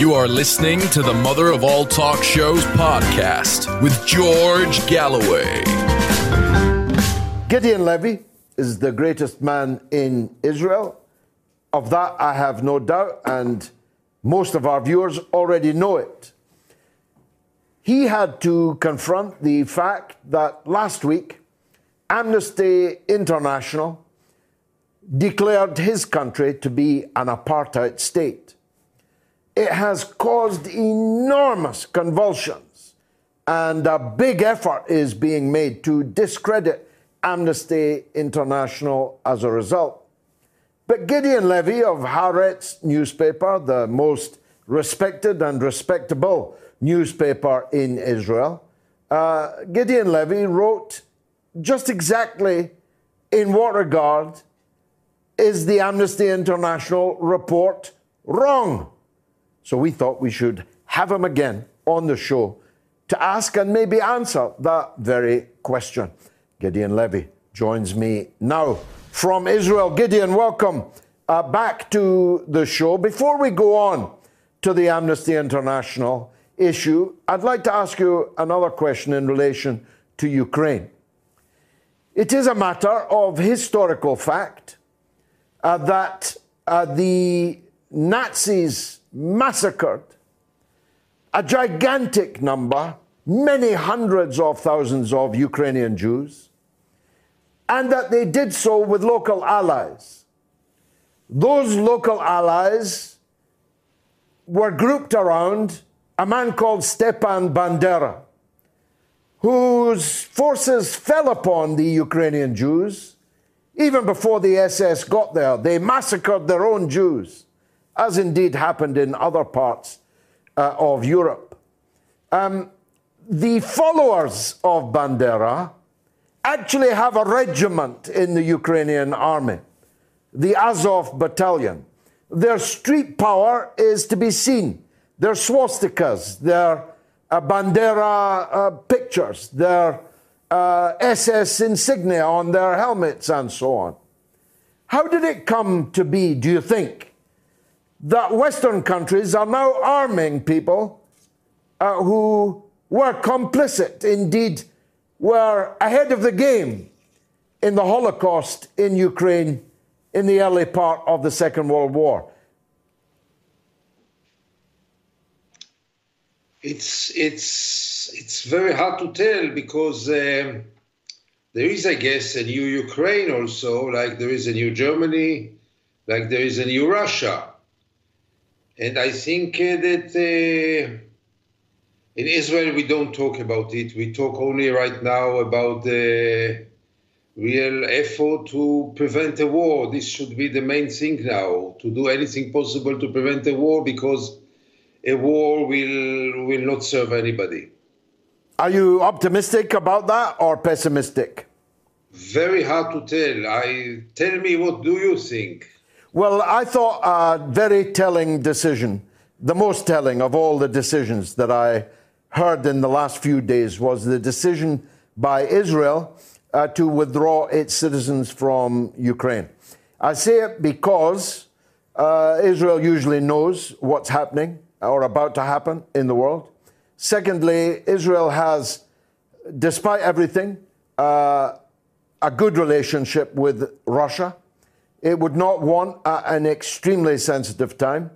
You are listening to the Mother of All Talk Shows podcast with George Galloway. Gideon Levy is the greatest man in Israel. Of that, I have no doubt, and most of our viewers already know it. He had to confront the fact that last week, Amnesty International declared his country to be an apartheid state. It has caused enormous convulsions, and a big effort is being made to discredit Amnesty International as a result. But Gideon Levy of Haaretz newspaper, the most respected and respectable newspaper in Israel, uh, Gideon Levy wrote just exactly in what regard is the Amnesty International report wrong? So we thought we should have him again on the show to ask and maybe answer that very question. Gideon Levy joins me now from Israel. Gideon, welcome uh, back to the show. Before we go on to the Amnesty International issue, I'd like to ask you another question in relation to Ukraine. It is a matter of historical fact uh, that uh, the Nazis massacred a gigantic number, many hundreds of thousands of Ukrainian Jews, and that they did so with local allies. Those local allies were grouped around a man called Stepan Bandera, whose forces fell upon the Ukrainian Jews even before the SS got there. They massacred their own Jews as indeed happened in other parts uh, of Europe. Um, the followers of Bandera actually have a regiment in the Ukrainian army, the Azov Battalion. Their street power is to be seen. Their swastikas, their uh, Bandera uh, pictures, their SS uh, insignia on their helmets, and so on. How did it come to be, do you think, that Western countries are now arming people uh, who were complicit, indeed, were ahead of the game in the Holocaust in Ukraine in the early part of the Second World War. It's it's it's very hard to tell because um, there is, I guess, a new Ukraine also, like there is a new Germany, like there is a new Russia. And I think uh, that uh, in Israel we don't talk about it. We talk only right now about the real effort to prevent a war. This should be the main thing now, to do anything possible to prevent a war because a war will will not serve anybody. Are you optimistic about that or pessimistic? Very hard to tell. I tell me what do you think? Well, I thought a very telling decision, the most telling of all the decisions that I heard in the last few days, was the decision by Israel uh, to withdraw its citizens from Ukraine. I say it because uh, Israel usually knows what's happening or about to happen in the world. Secondly, Israel has, despite everything, uh, a good relationship with Russia. It would not want at an extremely sensitive time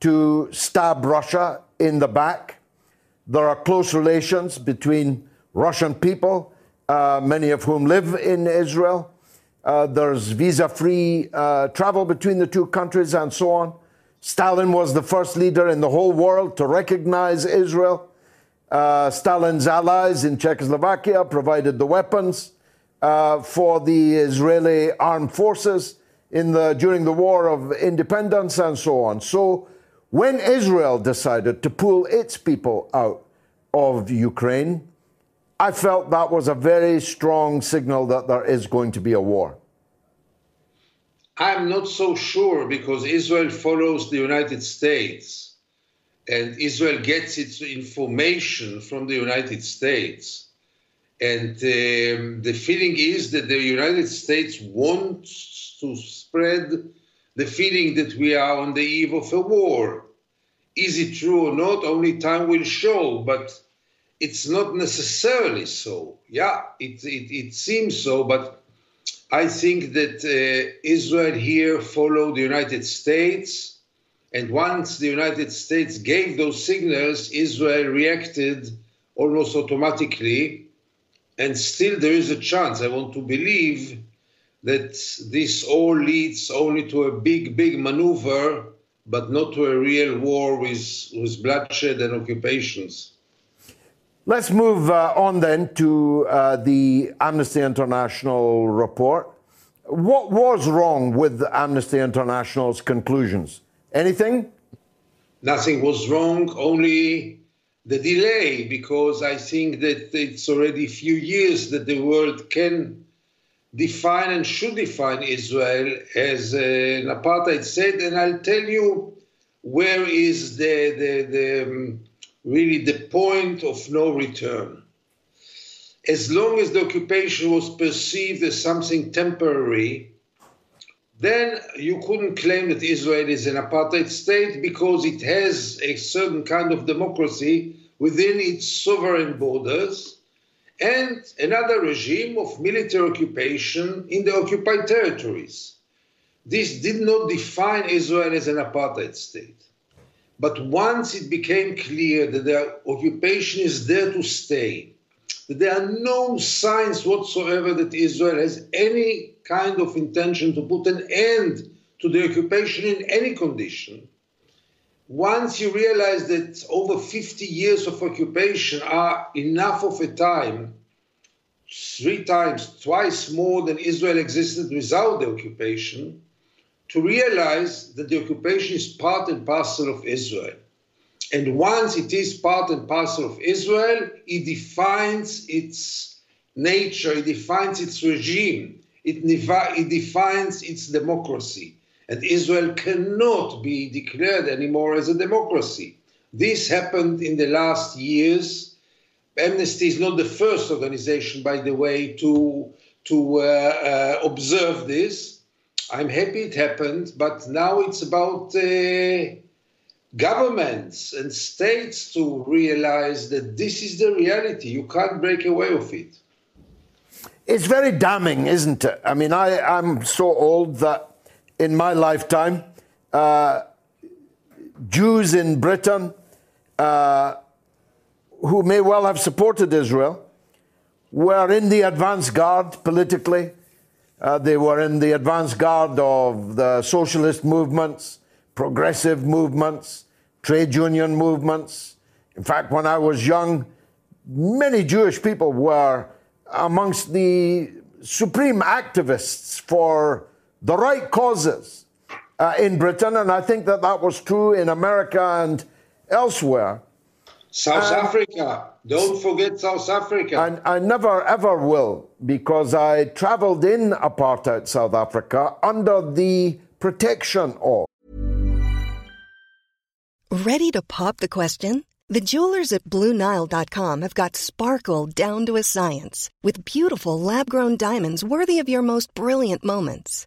to stab Russia in the back. There are close relations between Russian people, uh, many of whom live in Israel. Uh, there's visa free uh, travel between the two countries and so on. Stalin was the first leader in the whole world to recognize Israel. Uh, Stalin's allies in Czechoslovakia provided the weapons. uh, for the Israeli armed forces in the, during the War of Independence and so on. So when Israel decided to pull its people out of Ukraine, I felt that was a very strong signal that there is going to be a war. I'm not so sure because Israel follows the United States and Israel gets its information from the United States. And um, the feeling is that the United States wants to spread the feeling that we are on the eve of a war. Is it true or not? Only time will show, but it's not necessarily so. Yeah, it, it, it seems so, but I think that uh, Israel here followed the United States. And once the United States gave those signals, Israel reacted almost automatically and still there is a chance, I want to believe, that this all leads only to a big, big maneuver, but not to a real war with, with bloodshed and occupations. Let's move uh, on then to uh, the Amnesty International report. What was wrong with Amnesty International's conclusions? Anything? Nothing was wrong, only the delay because I think that it's already a few years that the world can define and should define Israel as an apartheid state. And I'll tell you where is the, the, the um, really the point of no return. As long as the occupation was perceived as something temporary, then you couldn't claim that Israel is an apartheid state because it has a certain kind of democracy within its sovereign borders and another regime of military occupation in the occupied territories. This did not define Israel as an apartheid state. But once it became clear that the occupation is there to stay, that there are no signs whatsoever that Israel has any kind of intention to put an end to the occupation in any condition. Once you realize that over 50 years of occupation are enough of a time, three times, twice more than Israel existed without the occupation, to realize that the occupation is part and parcel of Israel. And once it is part and parcel of Israel, it defines its nature, it defines its regime, it, it defines its democracy. And Israel cannot be declared anymore as a democracy. This happened in the last years. Amnesty is not the first organization, by the way, to, to uh, uh, observe this. I'm happy it happened, but now it's about uh, governments and states to realize that this is the reality. You can't break away of it. It's very damning, isn't it? I mean, I, I'm so old that in my lifetime, uh, Jews in Britain uh, who may well have supported Israel were in the advance guard politically. Uh, they were in the advance guard of the socialist movements, progressive movements, trade union movements. In fact, when I was young, many Jewish people were amongst the supreme activists for the right causes uh, in Britain, and I think that that was true in America and elsewhere. South Africa. Don't forget South Africa. And I never ever will because I traveled in apartheid South Africa under the protection of. Ready to pop the question? The jewelers at BlueNile.com have got sparkle down to a science with beautiful lab grown diamonds worthy of your most brilliant moments.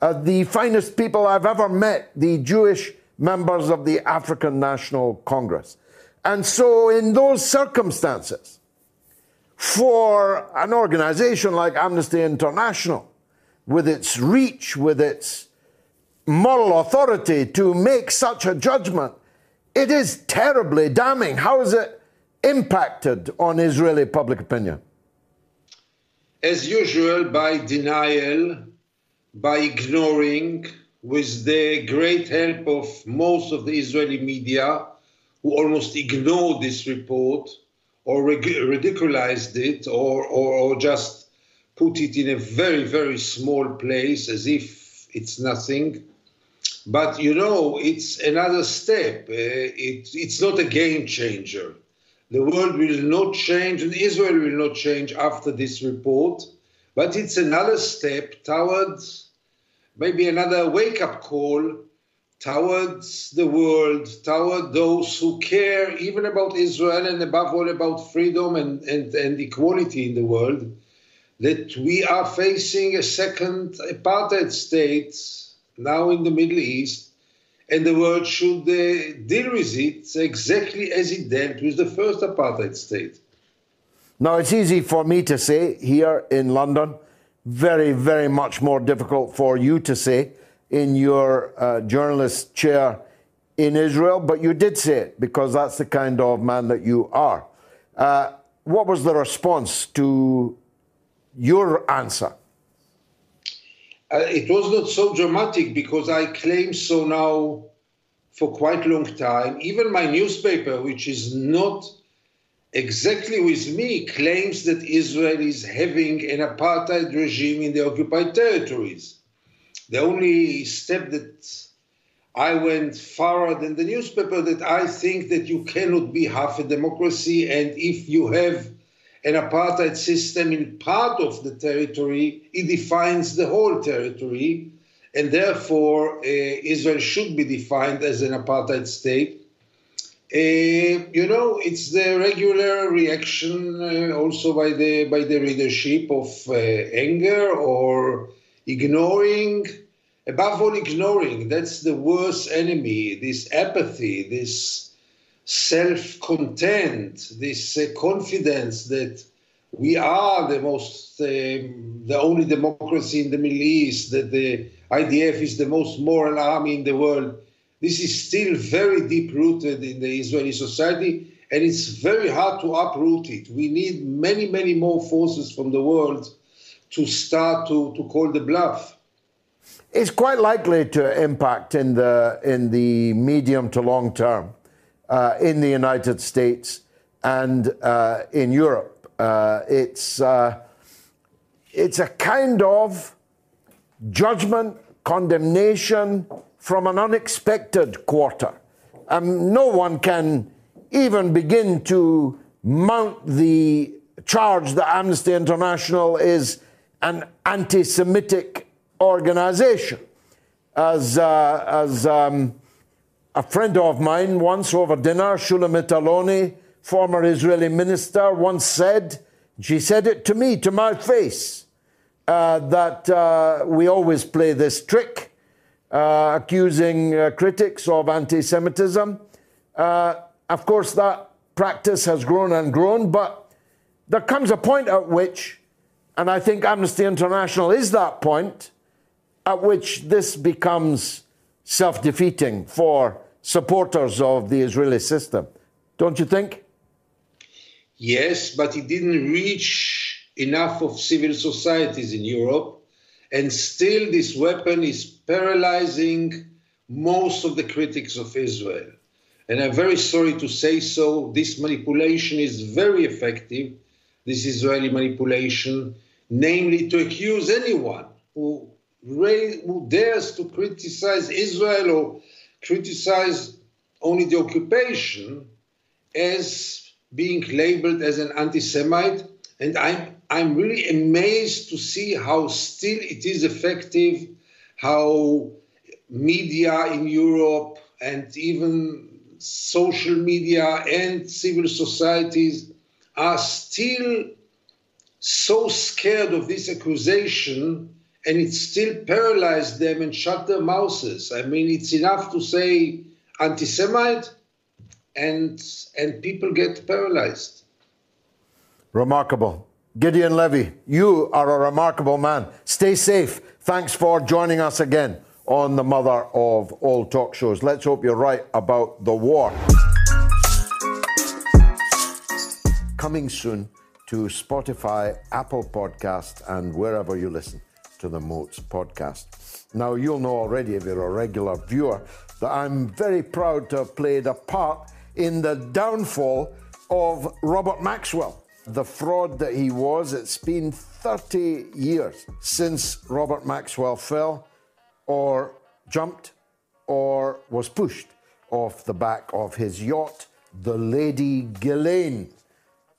Uh, the finest people I've ever met, the Jewish members of the African National Congress. And so, in those circumstances, for an organization like Amnesty International, with its reach, with its moral authority, to make such a judgment, it is terribly damning. How has it impacted on Israeli public opinion? As usual, by denial, by ignoring, with the great help of most of the Israeli media, who almost ignored this report or ridiculized it or, or, or just put it in a very, very small place as if it's nothing. But you know, it's another step. Uh, it, it's not a game changer. The world will not change and Israel will not change after this report, but it's another step towards maybe another wake up call towards the world, toward those who care even about Israel and above all about freedom and, and, and equality in the world, that we are facing a second apartheid state now in the Middle East, and the world should uh, deal with it exactly as it dealt with the first apartheid state. Now, it's easy for me to say here in London very, very much more difficult for you to say in your uh, journalist chair in Israel, but you did say it because that's the kind of man that you are. Uh, what was the response to your answer? Uh, it was not so dramatic because I claim so now for quite a long time. Even my newspaper, which is not exactly with me, claims that Israel is having an apartheid regime in the occupied territories. The only step that I went farther than the newspaper that I think that you cannot be half a democracy, and if you have an apartheid system in part of the territory, it defines the whole territory, and therefore uh, Israel should be defined as an apartheid state. Uh, you know, it's the regular reaction uh, also by the by the readership of uh, anger or ignoring. Above all, ignoring. That's the worst enemy. This apathy, this self-content, this confidence that we are the most, the only democracy in the Middle East. That the IDF is the most moral army in the world this is still very deep rooted in the Israeli society, and it's very hard to uproot it. We need many, many more forces from the world to start to, to call the bluff. It's quite likely to impact in the in the medium to long term uh, in the United States and uh, in Europe. Uh, it's uh, it's a kind of judgment, condemnation, from an unexpected quarter. Um, no one can even begin to mount the charge that Amnesty International is an anti Semitic organization. As, uh, as um, a friend of mine once over dinner, Shulamit Aloni, former Israeli minister, once said, she said it to me, to my face, uh, that uh, we always play this trick uh, accusing uh, critics of anti Semitism. Uh, of course, that practice has grown and grown, but there comes a point at which, and I think Amnesty International is that point, at which this becomes self defeating for supporters of the Israeli system. Don't you think? Yes, but it didn't reach enough of civil societies in Europe and still, this weapon is paralyzing most of the critics of Israel. And I'm very sorry to say so. This manipulation is very effective, this Israeli manipulation, namely to accuse anyone who, who dares to criticize Israel or criticize only the occupation as being labeled as an anti Semite. And I'm I'm really amazed to see how still it is effective, how media in Europe and even social media and civil societies are still so scared of this accusation and it still paralyzed them and shut their mouths. I mean, it's enough to say anti-Semite and, and people get paralyzed. Remarkable. Gideon Levy, you are a remarkable man. Stay safe. Thanks for joining us again on the mother of all talk shows. Let's hope you're right about the war. Coming soon to Spotify, Apple Podcast, and wherever you listen to the Moats podcast. Now, you'll know already if you're a regular viewer that I'm very proud to have played a part in the downfall of Robert Maxwell the fraud that he was. It's been 30 years since Robert Maxwell fell or jumped or was pushed off the back of his yacht, the Lady Ghislaine.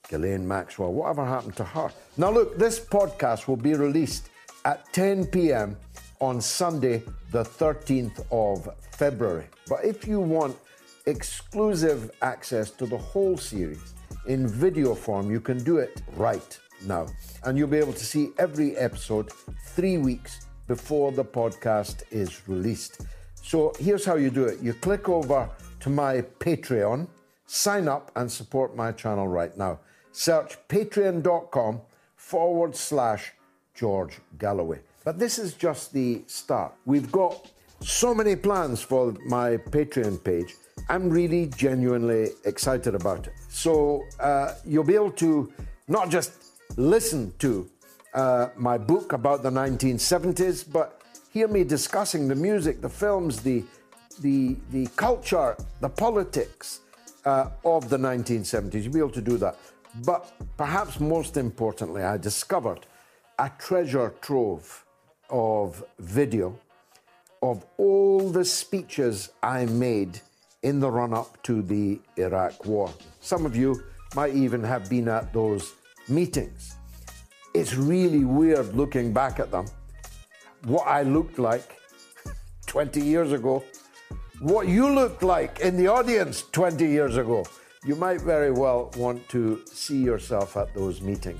Ghislaine Maxwell, whatever happened to her? Now, look, this podcast will be released at 10 p.m. on Sunday, the 13th of February. But if you want exclusive access to the whole series, in video form, you can do it right now. And you'll be able to see every episode three weeks before the podcast is released. So here's how you do it you click over to my Patreon, sign up, and support my channel right now. Search patreon.com forward slash George Galloway. But this is just the start. We've got so many plans for my Patreon page. I'm really genuinely excited about it. So uh, you'll be able to not just listen to uh, my book about the 1970s, but hear me discussing the music, the films, the the the culture, the politics uh, of the 1970s. You'll be able to do that. But perhaps most importantly, I discovered a treasure trove of video of all the speeches I made in the run up to the Iraq War. Some of you might even have been at those meetings. It's really weird looking back at them. What I looked like 20 years ago, what you looked like in the audience 20 years ago. You might very well want to see yourself at those meetings.